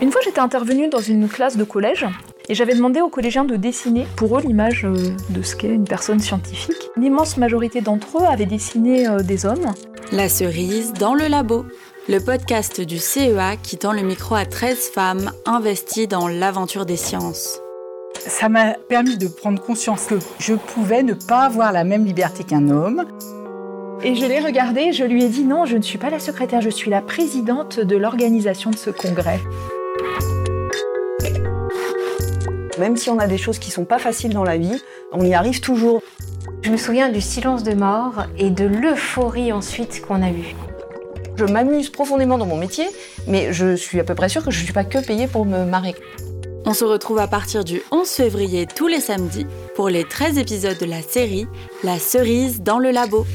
Une fois, j'étais intervenue dans une classe de collège et j'avais demandé aux collégiens de dessiner pour eux l'image euh, de ce qu'est une personne scientifique. L'immense majorité d'entre eux avaient dessiné euh, des hommes. La cerise dans le labo, le podcast du CEA qui tend le micro à 13 femmes investies dans l'aventure des sciences. Ça m'a permis de prendre conscience que je pouvais ne pas avoir la même liberté qu'un homme. Et je l'ai regardé, je lui ai dit non, je ne suis pas la secrétaire, je suis la présidente de l'organisation de ce congrès. Même si on a des choses qui sont pas faciles dans la vie, on y arrive toujours. Je me souviens du silence de mort et de l'euphorie ensuite qu'on a eue. Je m'amuse profondément dans mon métier, mais je suis à peu près sûre que je ne suis pas que payée pour me marrer. On se retrouve à partir du 11 février tous les samedis pour les 13 épisodes de la série La cerise dans le labo.